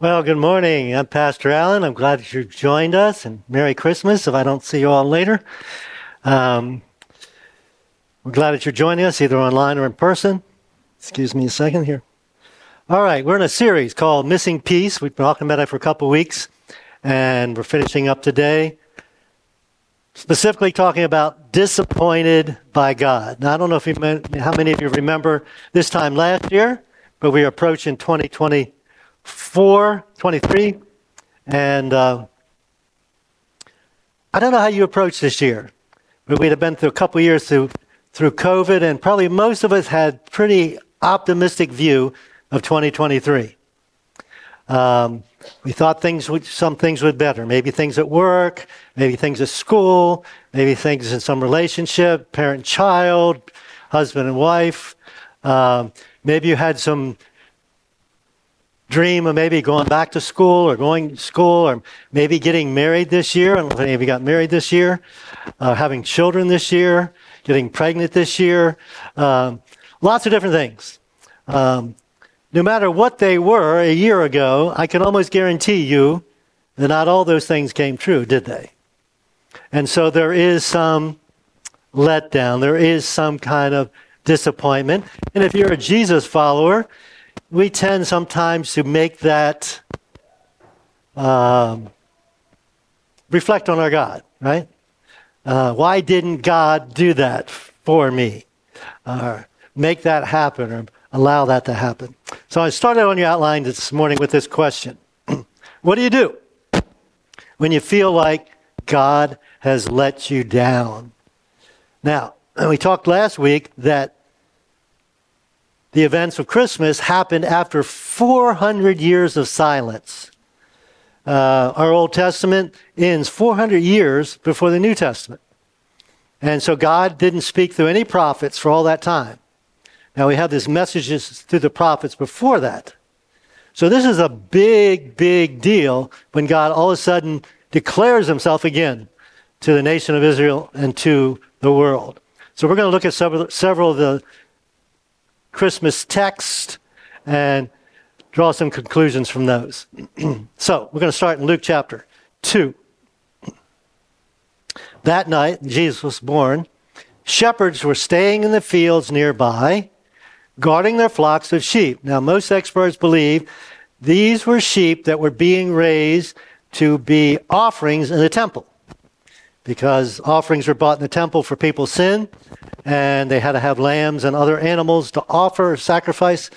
Well, good morning. I'm Pastor Allen. I'm glad that you joined us, and Merry Christmas if I don't see you all later. Um, we're glad that you're joining us either online or in person. Excuse me a second here. All right, we're in a series called Missing Peace. We've been talking about it for a couple weeks, and we're finishing up today. Specifically, talking about disappointed by God. Now, I don't know if you, how many of you remember this time last year, but we are approaching 2020. 4, 23. And uh, I don't know how you approach this year. But we'd have been through a couple years through, through COVID, and probably most of us had pretty optimistic view of 2023. Um, we thought things would, some things would better. Maybe things at work, maybe things at school, maybe things in some relationship, parent child, husband and wife. Um, maybe you had some dream of maybe going back to school or going to school or maybe getting married this year. I don't know if any of you got married this year, uh, having children this year, getting pregnant this year. Um, lots of different things. Um, no matter what they were a year ago, I can almost guarantee you that not all those things came true, did they? And so there is some letdown. There is some kind of disappointment. And if you're a Jesus follower, we tend sometimes to make that um, reflect on our God, right? Uh, why didn't God do that for me? Or make that happen or allow that to happen. So I started on your outline this morning with this question What do you do when you feel like God has let you down? Now, we talked last week that the events of Christmas happened after 400 years of silence. Uh, our Old Testament ends 400 years before the New Testament. And so God didn't speak through any prophets for all that time. Now we have these messages through the prophets before that. So this is a big, big deal when God all of a sudden declares himself again to the nation of Israel and to the world. So we're going to look at several, several of the Christmas text and draw some conclusions from those. so, we're going to start in Luke chapter 2. That night, Jesus was born. Shepherds were staying in the fields nearby, guarding their flocks of sheep. Now, most experts believe these were sheep that were being raised to be offerings in the temple because offerings were bought in the temple for people's sin, and they had to have lambs and other animals to offer sacrifice.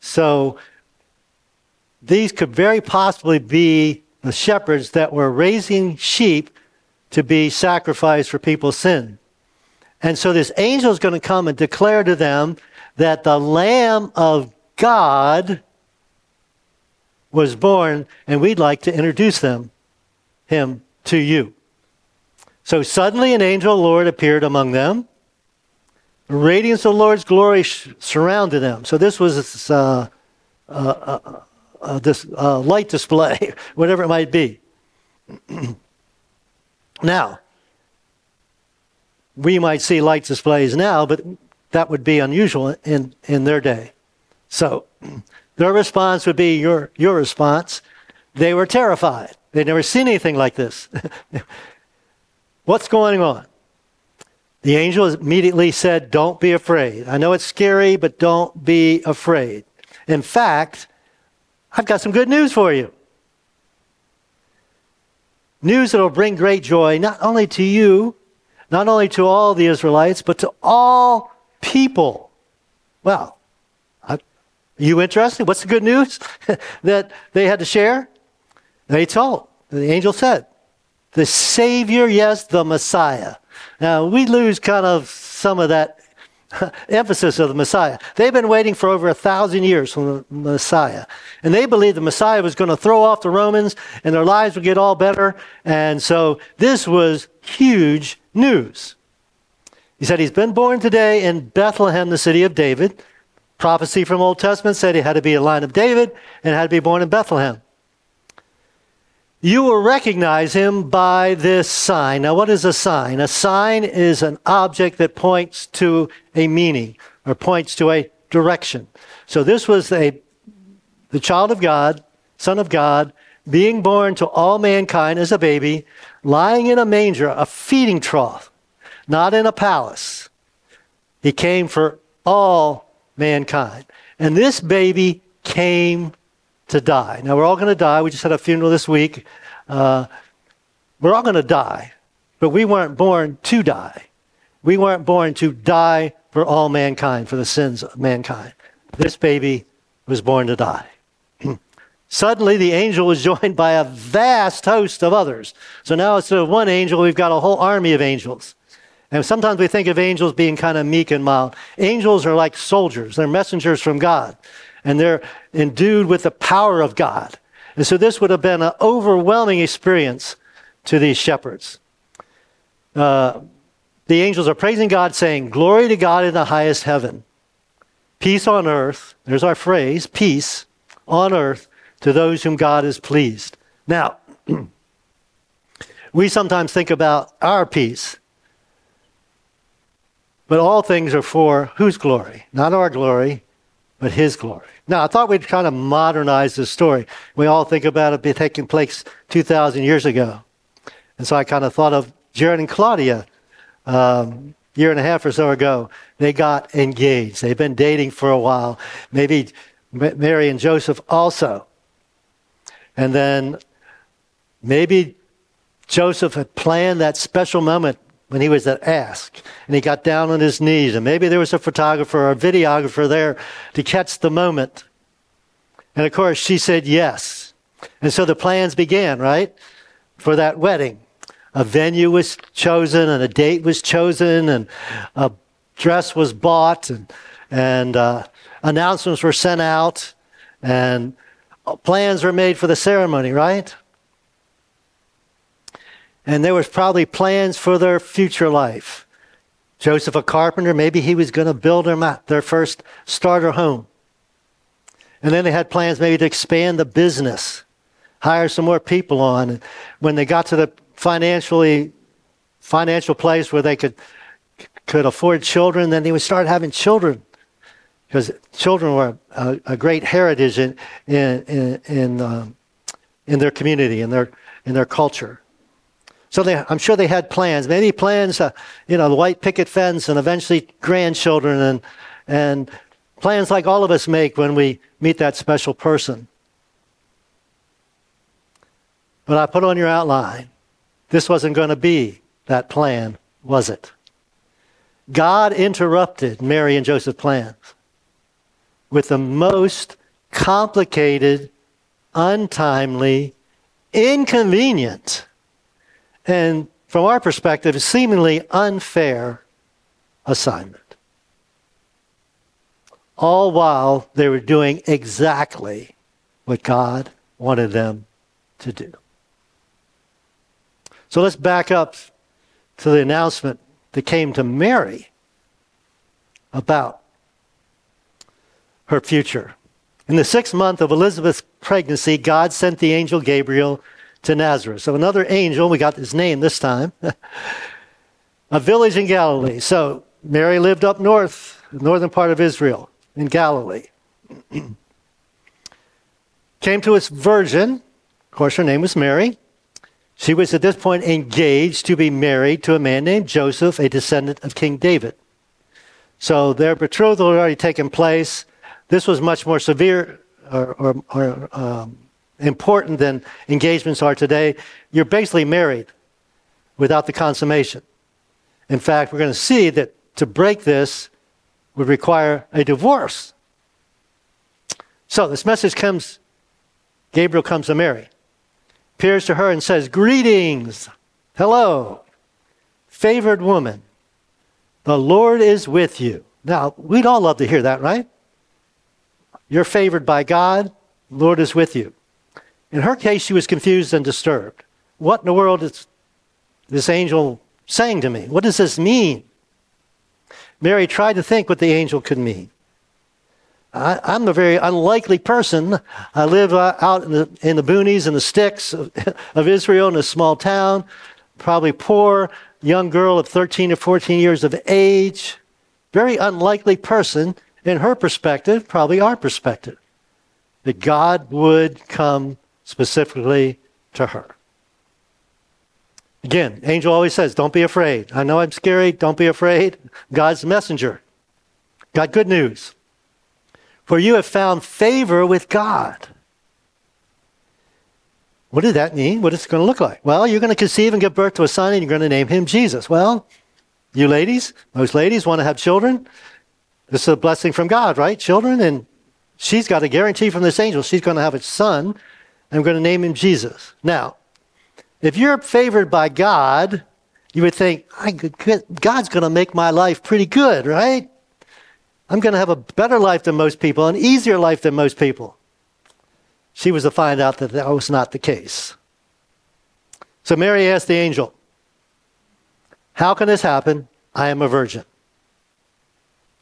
So these could very possibly be the shepherds that were raising sheep to be sacrificed for people's sin. And so this angel is going to come and declare to them that the Lamb of God was born, and we'd like to introduce them, him to you. So suddenly an angel of the Lord appeared among them. The radiance of the Lord's glory surrounded them. So this was this, uh, uh, uh, uh this uh, light display, whatever it might be. now, we might see light displays now, but that would be unusual in, in their day. So their response would be your, your response. They were terrified. They'd never seen anything like this. What's going on? The angel immediately said, Don't be afraid. I know it's scary, but don't be afraid. In fact, I've got some good news for you. News that will bring great joy not only to you, not only to all the Israelites, but to all people. Well, are you interested? What's the good news that they had to share? They told. The angel said, the Savior, yes, the Messiah. Now, we lose kind of some of that emphasis of the Messiah. They've been waiting for over a thousand years for the Messiah. And they believed the Messiah was going to throw off the Romans and their lives would get all better. And so this was huge news. He said, He's been born today in Bethlehem, the city of David. Prophecy from Old Testament said he had to be a line of David and had to be born in Bethlehem you will recognize him by this sign. Now, what is a sign? A sign is an object that points to a meaning or points to a direction. So this was a the child of God Son of God, being born to all mankind as a baby, lying in a manger, a feeding trough, not in a palace. He came for all mankind. And this baby came to die. Now, we're all going to die. We just had a funeral this week. Uh, we're all going to die, but we weren't born to die. We weren't born to die for all mankind, for the sins of mankind. This baby was born to die. Suddenly, the angel was joined by a vast host of others. So now instead of one angel, we've got a whole army of angels. And sometimes we think of angels being kind of meek and mild. Angels are like soldiers, they're messengers from God, and they're endued with the power of God. And so this would have been an overwhelming experience to these shepherds. Uh, the angels are praising God, saying, Glory to God in the highest heaven. Peace on earth. There's our phrase, peace on earth to those whom God is pleased. Now, we sometimes think about our peace, but all things are for whose glory? Not our glory, but His glory. Now, I thought we'd kind of modernize this story. We all think about it taking place 2,000 years ago. And so I kind of thought of Jared and Claudia um, year and a half or so ago. They got engaged. They've been dating for a while. Maybe Mary and Joseph also. And then maybe Joseph had planned that special moment when he was at Ask and he got down on his knees. And maybe there was a photographer or a videographer there to catch the moment. And of course, she said yes. And so the plans began, right? For that wedding a venue was chosen and a date was chosen and a dress was bought and, and uh, announcements were sent out and plans were made for the ceremony, right? And there was probably plans for their future life. Joseph, a carpenter, maybe he was going to build them their first starter home. And then they had plans maybe to expand the business, hire some more people on. And when they got to the financially financial place where they could could afford children, then they would start having children because children were a, a, great heritage in in in in, um, in, their community in their in their culture. So they, I'm sure they had plans, maybe plans, uh, you know, the white picket fence and eventually grandchildren and and plans like all of us make when we meet that special person. But I put on your outline this wasn't going to be that plan, was it? God interrupted Mary and Joseph's plans with the most complicated, untimely, inconvenient, and from our perspective, a seemingly unfair assignment. All while they were doing exactly what God wanted them to do. So let's back up to the announcement that came to Mary about her future. In the sixth month of Elizabeth's pregnancy, God sent the angel Gabriel to Nazareth. So another angel, we got his name this time, a village in Galilee. So Mary lived up north, the northern part of Israel, in Galilee. Came to its virgin, of course, her name was Mary. She was at this point engaged to be married to a man named Joseph, a descendant of King David. So their betrothal had already taken place. This was much more severe or, or, or um, important than engagements are today. You're basically married without the consummation. In fact, we're going to see that to break this would require a divorce. So this message comes, Gabriel comes to Mary appears to her and says, Greetings, hello, favored woman, the Lord is with you. Now, we'd all love to hear that, right? You're favored by God, Lord is with you. In her case, she was confused and disturbed. What in the world is this angel saying to me? What does this mean? Mary tried to think what the angel could mean. I, am a very unlikely person. I live uh, out in the, in the boonies and the sticks of, of Israel in a small town, probably poor, young girl of 13 or 14 years of age. Very unlikely person in her perspective, probably our perspective. that God would come specifically to her. Again, angel always says, Don't be afraid. I know I'm scary. Don't be afraid. God's messenger. Got good news. For you have found favor with God. What did that mean? What is it going to look like? Well, you're going to conceive and give birth to a son, and you're going to name him Jesus. Well, you ladies, most ladies want to have children. This is a blessing from God, right? Children, and she's got a guarantee from this angel she's going to have a son, I'm going to name him Jesus. Now, if you're favored by God, you would think, God's going to make my life pretty good, right? I'm going to have a better life than most people, an easier life than most people. She was to find out that that was not the case. So Mary asked the angel, How can this happen? I am a virgin.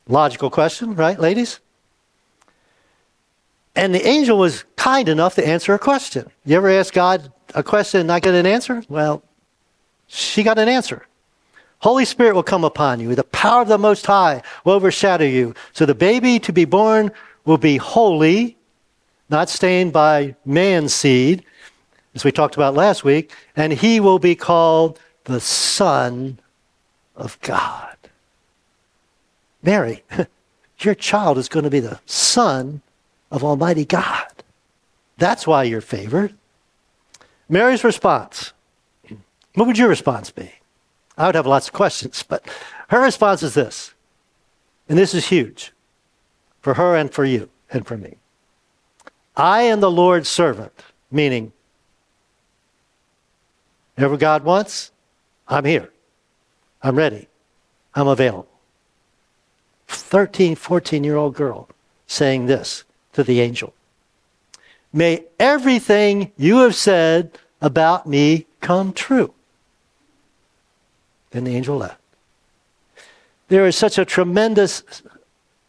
Logical question, right, ladies? And the angel was kind enough to answer a question. You ever ask God a question and not get an answer? Well, she got an answer. Holy Spirit will come upon you. The power of the Most High will overshadow you. So the baby to be born will be holy, not stained by man's seed, as we talked about last week, and he will be called the Son of God. Mary, your child is going to be the Son of Almighty God. That's why you're favored. Mary's response. What would your response be? I would have lots of questions, but her response is this. And this is huge for her and for you and for me. I am the Lord's servant, meaning, whatever God wants, I'm here. I'm ready. I'm available. 13, 14 year old girl saying this to the angel May everything you have said about me come true. Then the angel left. There is such a tremendous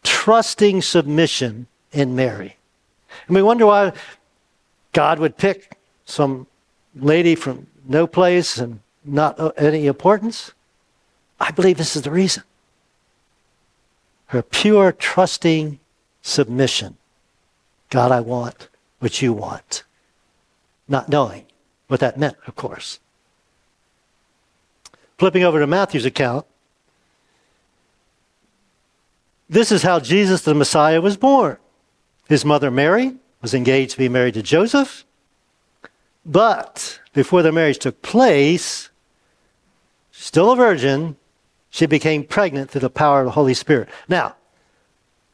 trusting submission in Mary. And we wonder why God would pick some lady from no place and not any importance. I believe this is the reason. Her pure, trusting submission. God, I want what you want. Not knowing what that meant, of course. Flipping over to Matthew's account, this is how Jesus the Messiah was born. His mother Mary was engaged to be married to Joseph, but before the marriage took place, still a virgin, she became pregnant through the power of the Holy Spirit. Now,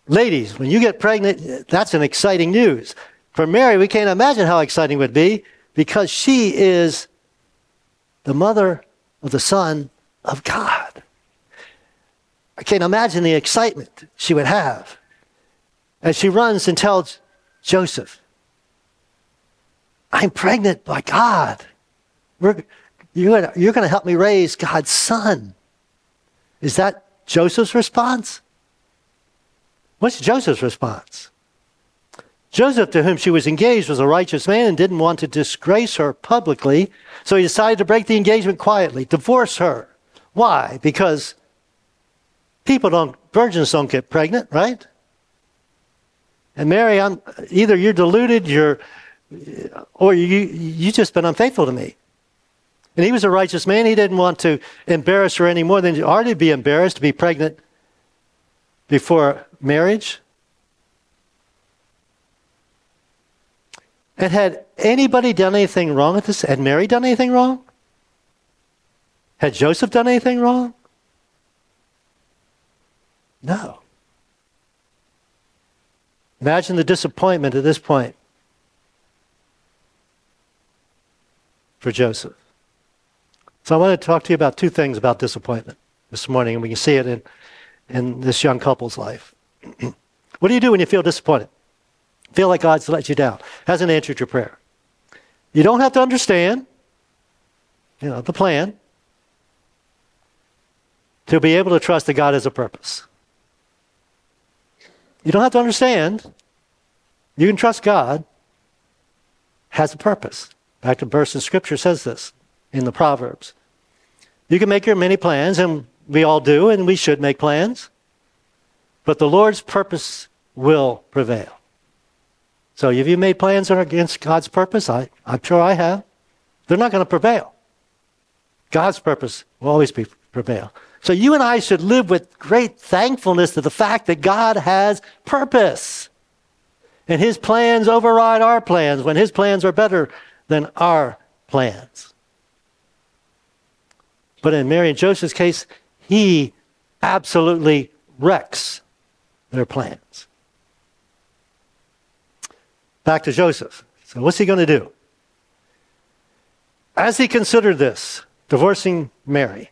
ladies, when you get pregnant, that's an exciting news. For Mary, we can't imagine how exciting it would be because she is the mother of the Son of God. I can't imagine the excitement she would have as she runs and tells Joseph, I'm pregnant by God. We're, you're going to help me raise God's son. Is that Joseph's response? What's Joseph's response? Joseph, to whom she was engaged, was a righteous man and didn't want to disgrace her publicly, so he decided to break the engagement quietly, divorce her. Why? Because people don't, virgins don't get pregnant, right? And Mary, I'm, either you're deluded, you're, or you, you just been unfaithful to me. And he was a righteous man. He didn't want to embarrass her any more than already be embarrassed to be pregnant before marriage. And had anybody done anything wrong at this? Had Mary done anything wrong? Had Joseph done anything wrong? No. Imagine the disappointment at this point for Joseph. So I want to talk to you about two things about disappointment this morning, and we can see it in, in this young couple's life. what do you do when you feel disappointed? Feel like God's let you down, hasn't answered your prayer. You don't have to understand, you know, the plan to be able to trust that God has a purpose. You don't have to understand. You can trust God has a purpose. Back to verse in Scripture says this in the Proverbs. You can make your many plans, and we all do, and we should make plans. But the Lord's purpose will prevail. So if you made plans that are against God's purpose? I, I'm sure I have. They're not going to prevail. God's purpose will always be, prevail. So you and I should live with great thankfulness to the fact that God has purpose. And his plans override our plans when his plans are better than our plans. But in Mary and Joseph's case, he absolutely wrecks their plans. Back to Joseph. So, what's he going to do? As he considered this, divorcing Mary,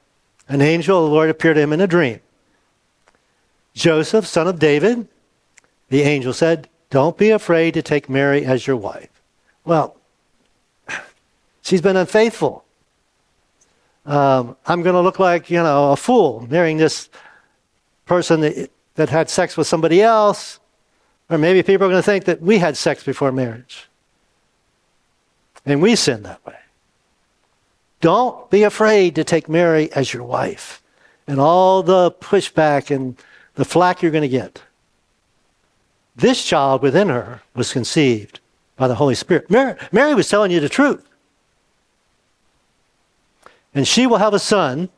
an angel of the Lord appeared to him in a dream. Joseph, son of David, the angel said, Don't be afraid to take Mary as your wife. Well, she's been unfaithful. Um, I'm going to look like, you know, a fool marrying this person that, that had sex with somebody else. Or maybe people are going to think that we had sex before marriage. And we sin that way. Don't be afraid to take Mary as your wife and all the pushback and the flack you're going to get. This child within her was conceived by the Holy Spirit. Mary, Mary was telling you the truth. And she will have a son,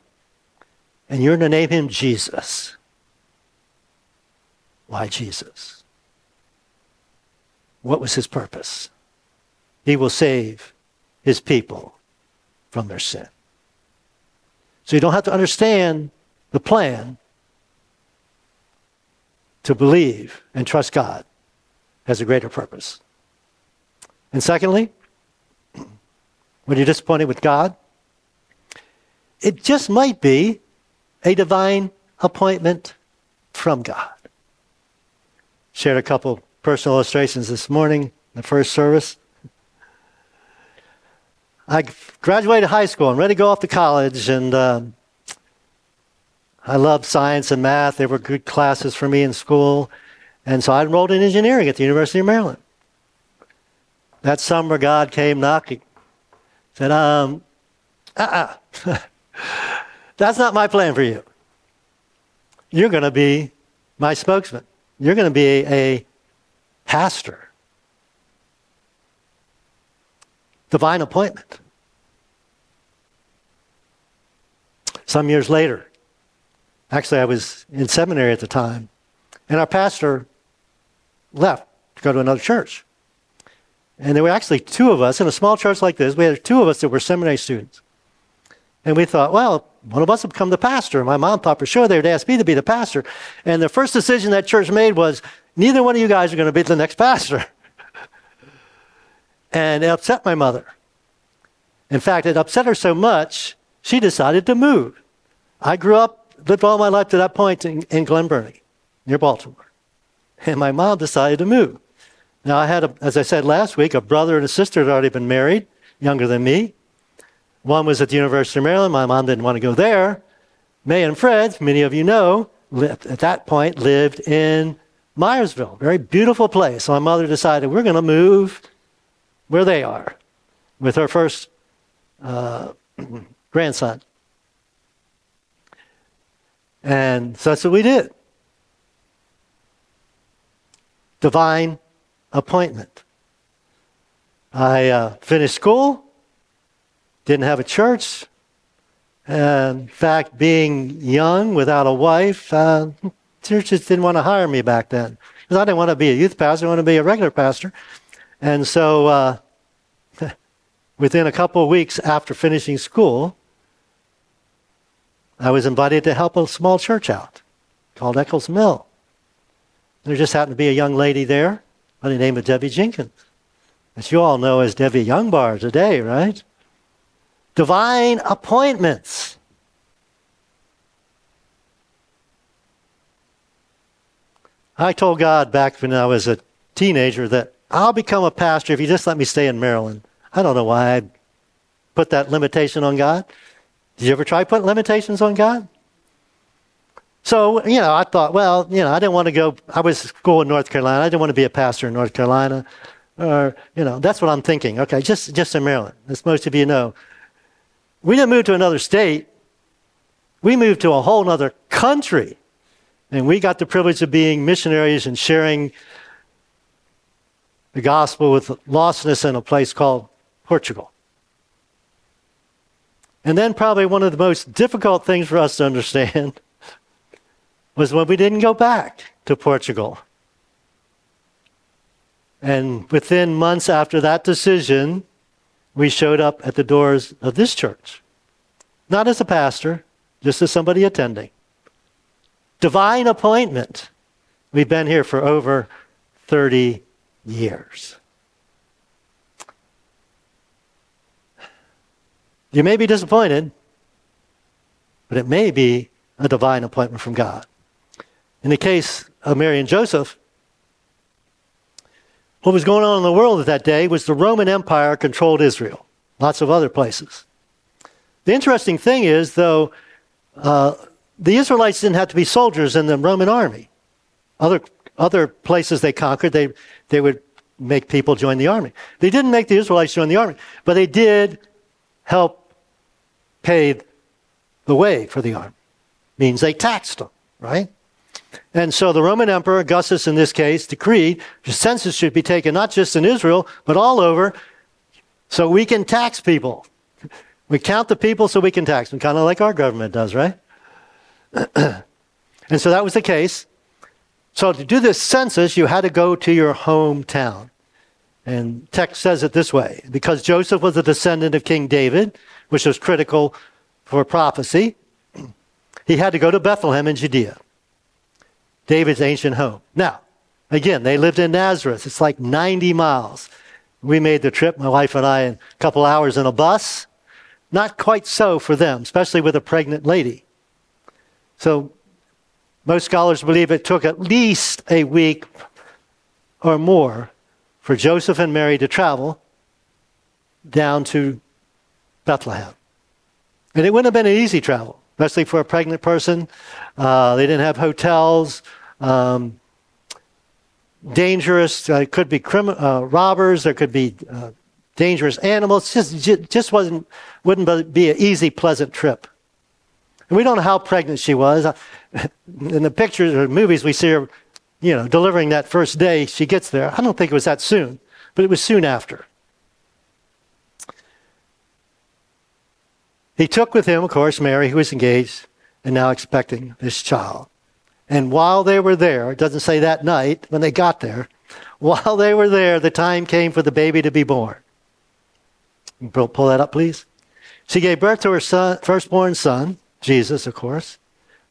and you're going to name him Jesus. Why Jesus? What was his purpose? He will save his people from their sin. So you don't have to understand the plan to believe and trust God has a greater purpose. And secondly, when you're disappointed with God, it just might be a divine appointment from God. Shared a couple personal illustrations this morning, the first service. I graduated high school and ready to go off to college, and uh, I loved science and math. They were good classes for me in school. And so I enrolled in engineering at the University of Maryland. That summer, God came knocking. Said, um, uh-uh. That's not my plan for you. You're going to be my spokesman. You're going to be a, a pastor. Divine appointment. Some years later, actually, I was in seminary at the time, and our pastor left to go to another church. And there were actually two of us in a small church like this. We had two of us that were seminary students. And we thought, well, one of us would become the pastor. My mom thought for sure they would ask me to be the pastor. And the first decision that church made was neither one of you guys are going to be the next pastor. and it upset my mother. In fact, it upset her so much, she decided to move. I grew up, lived all my life to that point in, in Glen Burnie, near Baltimore. And my mom decided to move. Now, I had, a, as I said last week, a brother and a sister had already been married, younger than me. One was at the University of Maryland. My mom didn't want to go there. May and Fred, many of you know, lived, at that point lived in Myersville, very beautiful place. My mother decided we're going to move where they are with her first uh, grandson. And so that's what we did. Divine appointment. I uh, finished school, didn't have a church. And in fact, being young without a wife, uh, churches didn't want to hire me back then because I didn't want to be a youth pastor. I wanted to be a regular pastor. And so, uh, within a couple of weeks after finishing school, I was invited to help a small church out called Eccles Mill. There just happened to be a young lady there by the name of Debbie Jenkins, as you all know as Debbie Youngbar today, right? divine appointments. I told God back when I was a teenager that I'll become a pastor if you just let me stay in Maryland. I don't know why I put that limitation on God. Did you ever try putting limitations on God? So, you know, I thought, well, you know, I didn't want to go, I was school in North Carolina. I didn't want to be a pastor in North Carolina. Or, you know, that's what I'm thinking. Okay, just, just in Maryland. As most of you know, we didn't move to another state. We moved to a whole other country. And we got the privilege of being missionaries and sharing the gospel with lostness in a place called Portugal. And then, probably one of the most difficult things for us to understand was when we didn't go back to Portugal. And within months after that decision, we showed up at the doors of this church. Not as a pastor, just as somebody attending. Divine appointment. We've been here for over 30 years. You may be disappointed, but it may be a divine appointment from God. In the case of Mary and Joseph, what was going on in the world at that day was the Roman Empire controlled Israel, lots of other places. The interesting thing is, though, uh, the Israelites didn't have to be soldiers in the Roman army. Other, other places they conquered, they, they would make people join the army. They didn't make the Israelites join the army, but they did help pay the way for the army. Means they taxed them, right? And so the Roman Emperor, Augustus in this case, decreed the census should be taken not just in Israel, but all over, so we can tax people. We count the people so we can tax them, kind of like our government does, right? and so that was the case. So to do this census, you had to go to your hometown. And text says it this way because Joseph was a descendant of King David, which was critical for prophecy, he had to go to Bethlehem in Judea, David's ancient home. Now, again, they lived in Nazareth. It's like 90 miles. We made the trip, my wife and I, in a couple hours in a bus. Not quite so for them, especially with a pregnant lady. So most scholars believe it took at least a week or more for Joseph and Mary to travel down to Bethlehem. And it wouldn't have been an easy travel, especially for a pregnant person. Uh, they didn't have hotels. Um, dangerous. Uh, could be crim- uh, robbers. There could be uh, dangerous animals. Just just wasn't wouldn't be an easy, pleasant trip. And we don't know how pregnant she was. Uh, in the pictures or movies, we see her, you know, delivering that first day she gets there. I don't think it was that soon, but it was soon after. He took with him, of course, Mary, who was engaged and now expecting this child. And while they were there, it doesn't say that night when they got there, while they were there, the time came for the baby to be born. Pull that up, please. She gave birth to her son, firstborn son, Jesus, of course,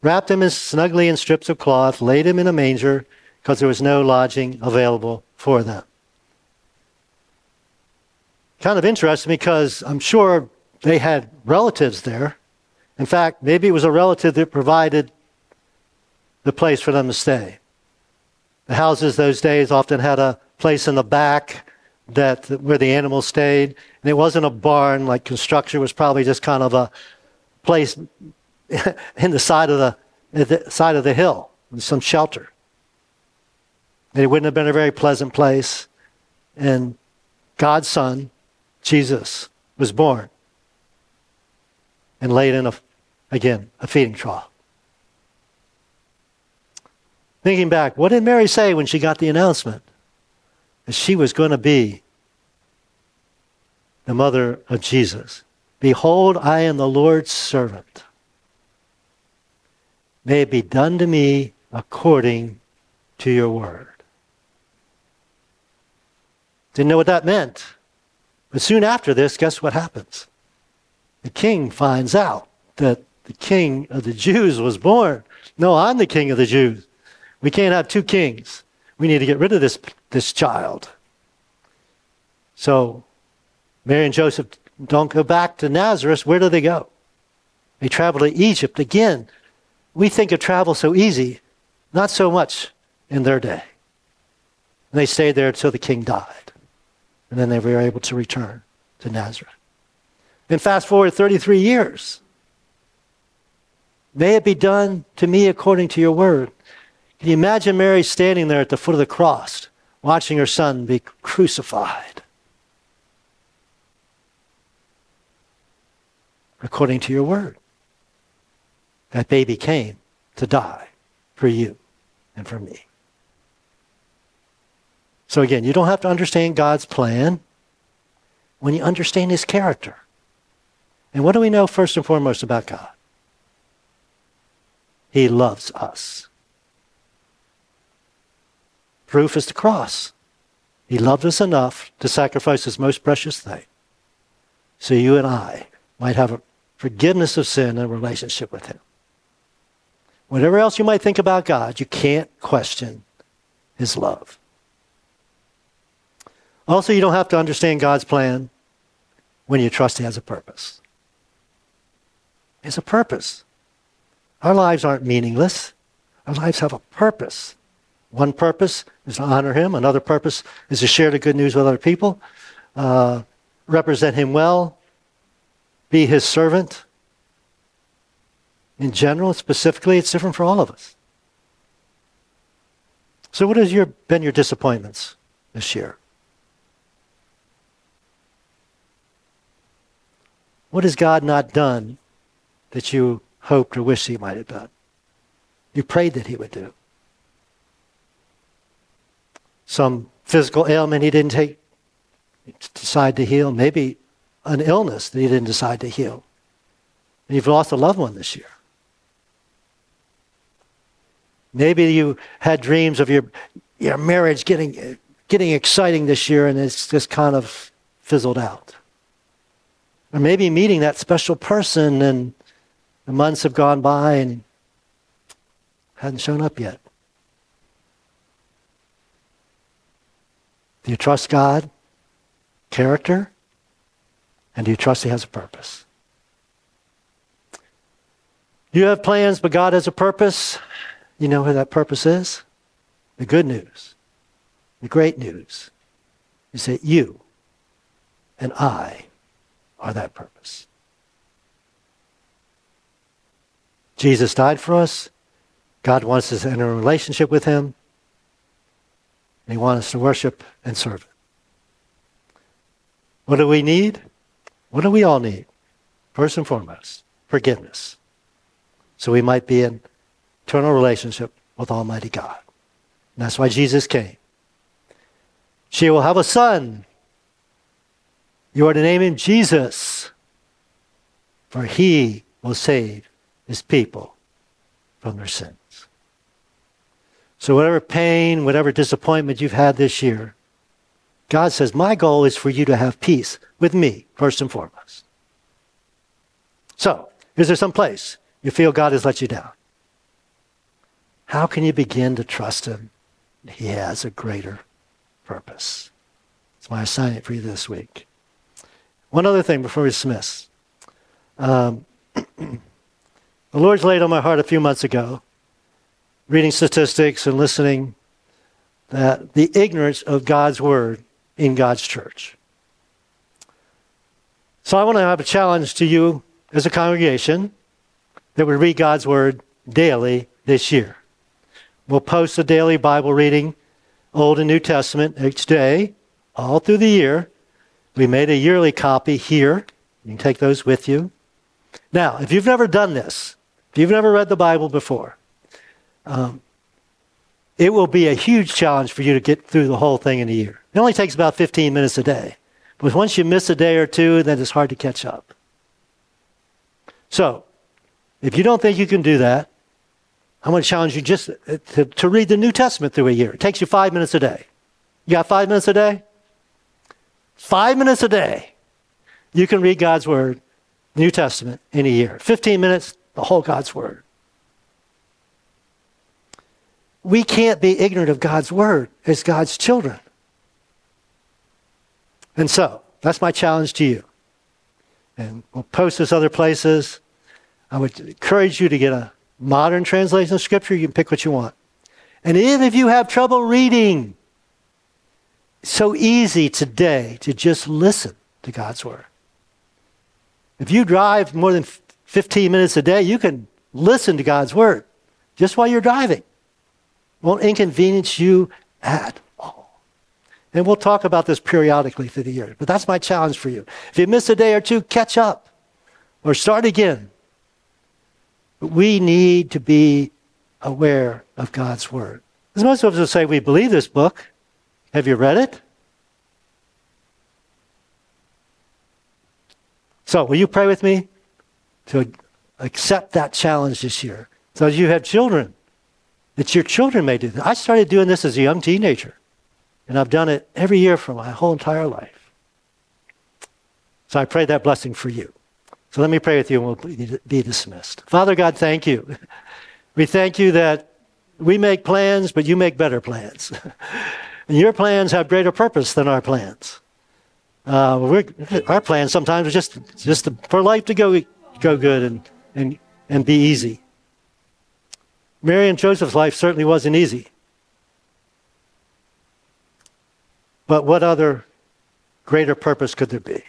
wrapped him snugly in strips of cloth, laid him in a manger because there was no lodging available for them. Kind of interesting because I'm sure they had relatives there. In fact, maybe it was a relative that provided the place for them to stay. The houses those days often had a place in the back that where the animals stayed, and it wasn't a barn like construction. Was probably just kind of a place in the side of the, the side of the hill, some shelter. And it wouldn't have been a very pleasant place. And God's Son, Jesus, was born and laid in a, again, a feeding trough. Thinking back, what did Mary say when she got the announcement? That she was going to be the mother of Jesus. Behold, I am the Lord's servant. May it be done to me according to your word. Didn't know what that meant. But soon after this, guess what happens? The king finds out that the king of the Jews was born. No, I'm the king of the Jews. We can't have two kings. We need to get rid of this, this child. So Mary and Joseph don't go back to Nazareth. Where do they go? They travel to Egypt again we think of travel so easy, not so much in their day. And they stayed there until the king died. And then they were able to return to Nazareth. And fast forward 33 years. May it be done to me according to your word. Can you imagine Mary standing there at the foot of the cross, watching her son be crucified? According to your word. That baby came to die for you and for me. So again, you don't have to understand God's plan when you understand his character. And what do we know first and foremost about God? He loves us. Proof is the cross. He loved us enough to sacrifice his most precious thing so you and I might have a forgiveness of sin and relationship with him. Whatever else you might think about God, you can't question his love. Also, you don't have to understand God's plan when you trust he has a purpose. Has a purpose. Our lives aren't meaningless. Our lives have a purpose. One purpose is to honor him. Another purpose is to share the good news with other people, uh, represent him well, be his servant, in general, specifically, it's different for all of us. So, what has your, been your disappointments this year? What has God not done that you hoped or wished He might have done? You prayed that He would do. Some physical ailment He didn't take, decide to heal. Maybe an illness that He didn't decide to heal. And you've lost a loved one this year. Maybe you had dreams of your, your marriage getting, getting exciting this year and it's just kind of fizzled out. Or maybe meeting that special person and the months have gone by and hadn't shown up yet. Do you trust God? Character? And do you trust He has a purpose? You have plans, but God has a purpose. You know who that purpose is? The good news, the great news is that you and I are that purpose. Jesus died for us. God wants us to enter a relationship with Him. And He wants us to worship and serve Him. What do we need? What do we all need? First and foremost, forgiveness. So we might be in eternal relationship with Almighty God. And that's why Jesus came. She will have a son. You are to name him Jesus, for he will save his people from their sins. So, whatever pain, whatever disappointment you've had this year, God says, My goal is for you to have peace with me, first and foremost. So, is there some place you feel God has let you down? How can you begin to trust Him? He has a greater purpose. It's my assignment for you this week. One other thing before we dismiss. Um, the Lord's laid on my heart a few months ago, reading statistics and listening, that the ignorance of God's Word in God's church. So I want to have a challenge to you as a congregation that we read God's Word daily this year. We'll post a daily Bible reading, Old and New Testament, each day, all through the year. We made a yearly copy here. You can take those with you. Now, if you've never done this, if you've never read the Bible before, um, it will be a huge challenge for you to get through the whole thing in a year. It only takes about 15 minutes a day. But once you miss a day or two, then it's hard to catch up. So, if you don't think you can do that, I'm going to challenge you just uh, to, to read the New Testament through a year. It takes you five minutes a day. You got five minutes a day? Five minutes a day. You can read God's Word, New Testament, in a year. 15 minutes, the whole God's Word. We can't be ignorant of God's Word as God's children. And so, that's my challenge to you. And we'll post this other places. I would encourage you to get a modern translation of Scripture, you can pick what you want. And even if you have trouble reading, it's so easy today to just listen to God's Word. If you drive more than 15 minutes a day, you can listen to God's Word just while you're driving. Won't inconvenience you at all. And we'll talk about this periodically through the year. But that's my challenge for you. If you miss a day or two, catch up or start again. We need to be aware of God's Word. As most of us will say, we believe this book. Have you read it? So, will you pray with me to accept that challenge this year? So, as you have children, that your children may do that. I started doing this as a young teenager, and I've done it every year for my whole entire life. So, I pray that blessing for you. So, let me pray with you and we'll be dismissed. Father God, thank you. We thank you that we make plans, but you make better plans. and your plans have greater purpose than our plans. Uh, our plan sometimes is just just for life to go go good and and and be easy. Mary and Joseph's life certainly wasn't easy. But what other greater purpose could there be?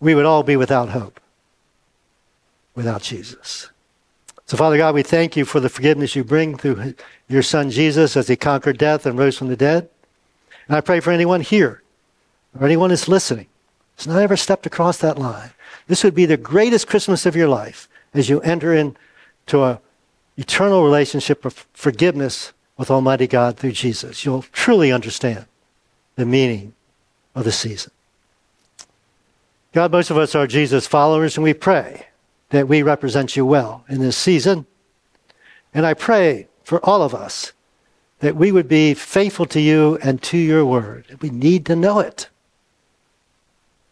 We would all be without hope without Jesus. So, Father God, we thank you for the forgiveness you bring through your Son Jesus as he conquered death and rose from the dead. And I pray for anyone here or anyone that's listening has not ever stepped across that line. This would be the greatest Christmas of your life as you enter into an eternal relationship of forgiveness with Almighty God through Jesus. You'll truly understand the meaning of the season. God, most of us are Jesus followers, and we pray that we represent you well in this season. And I pray for all of us that we would be faithful to you and to your word. We need to know it.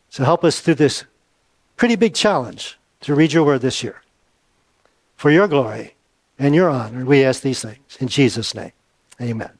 So help us through this pretty big challenge to read your word this year. For your glory and your honor, we ask these things. In Jesus' name, amen.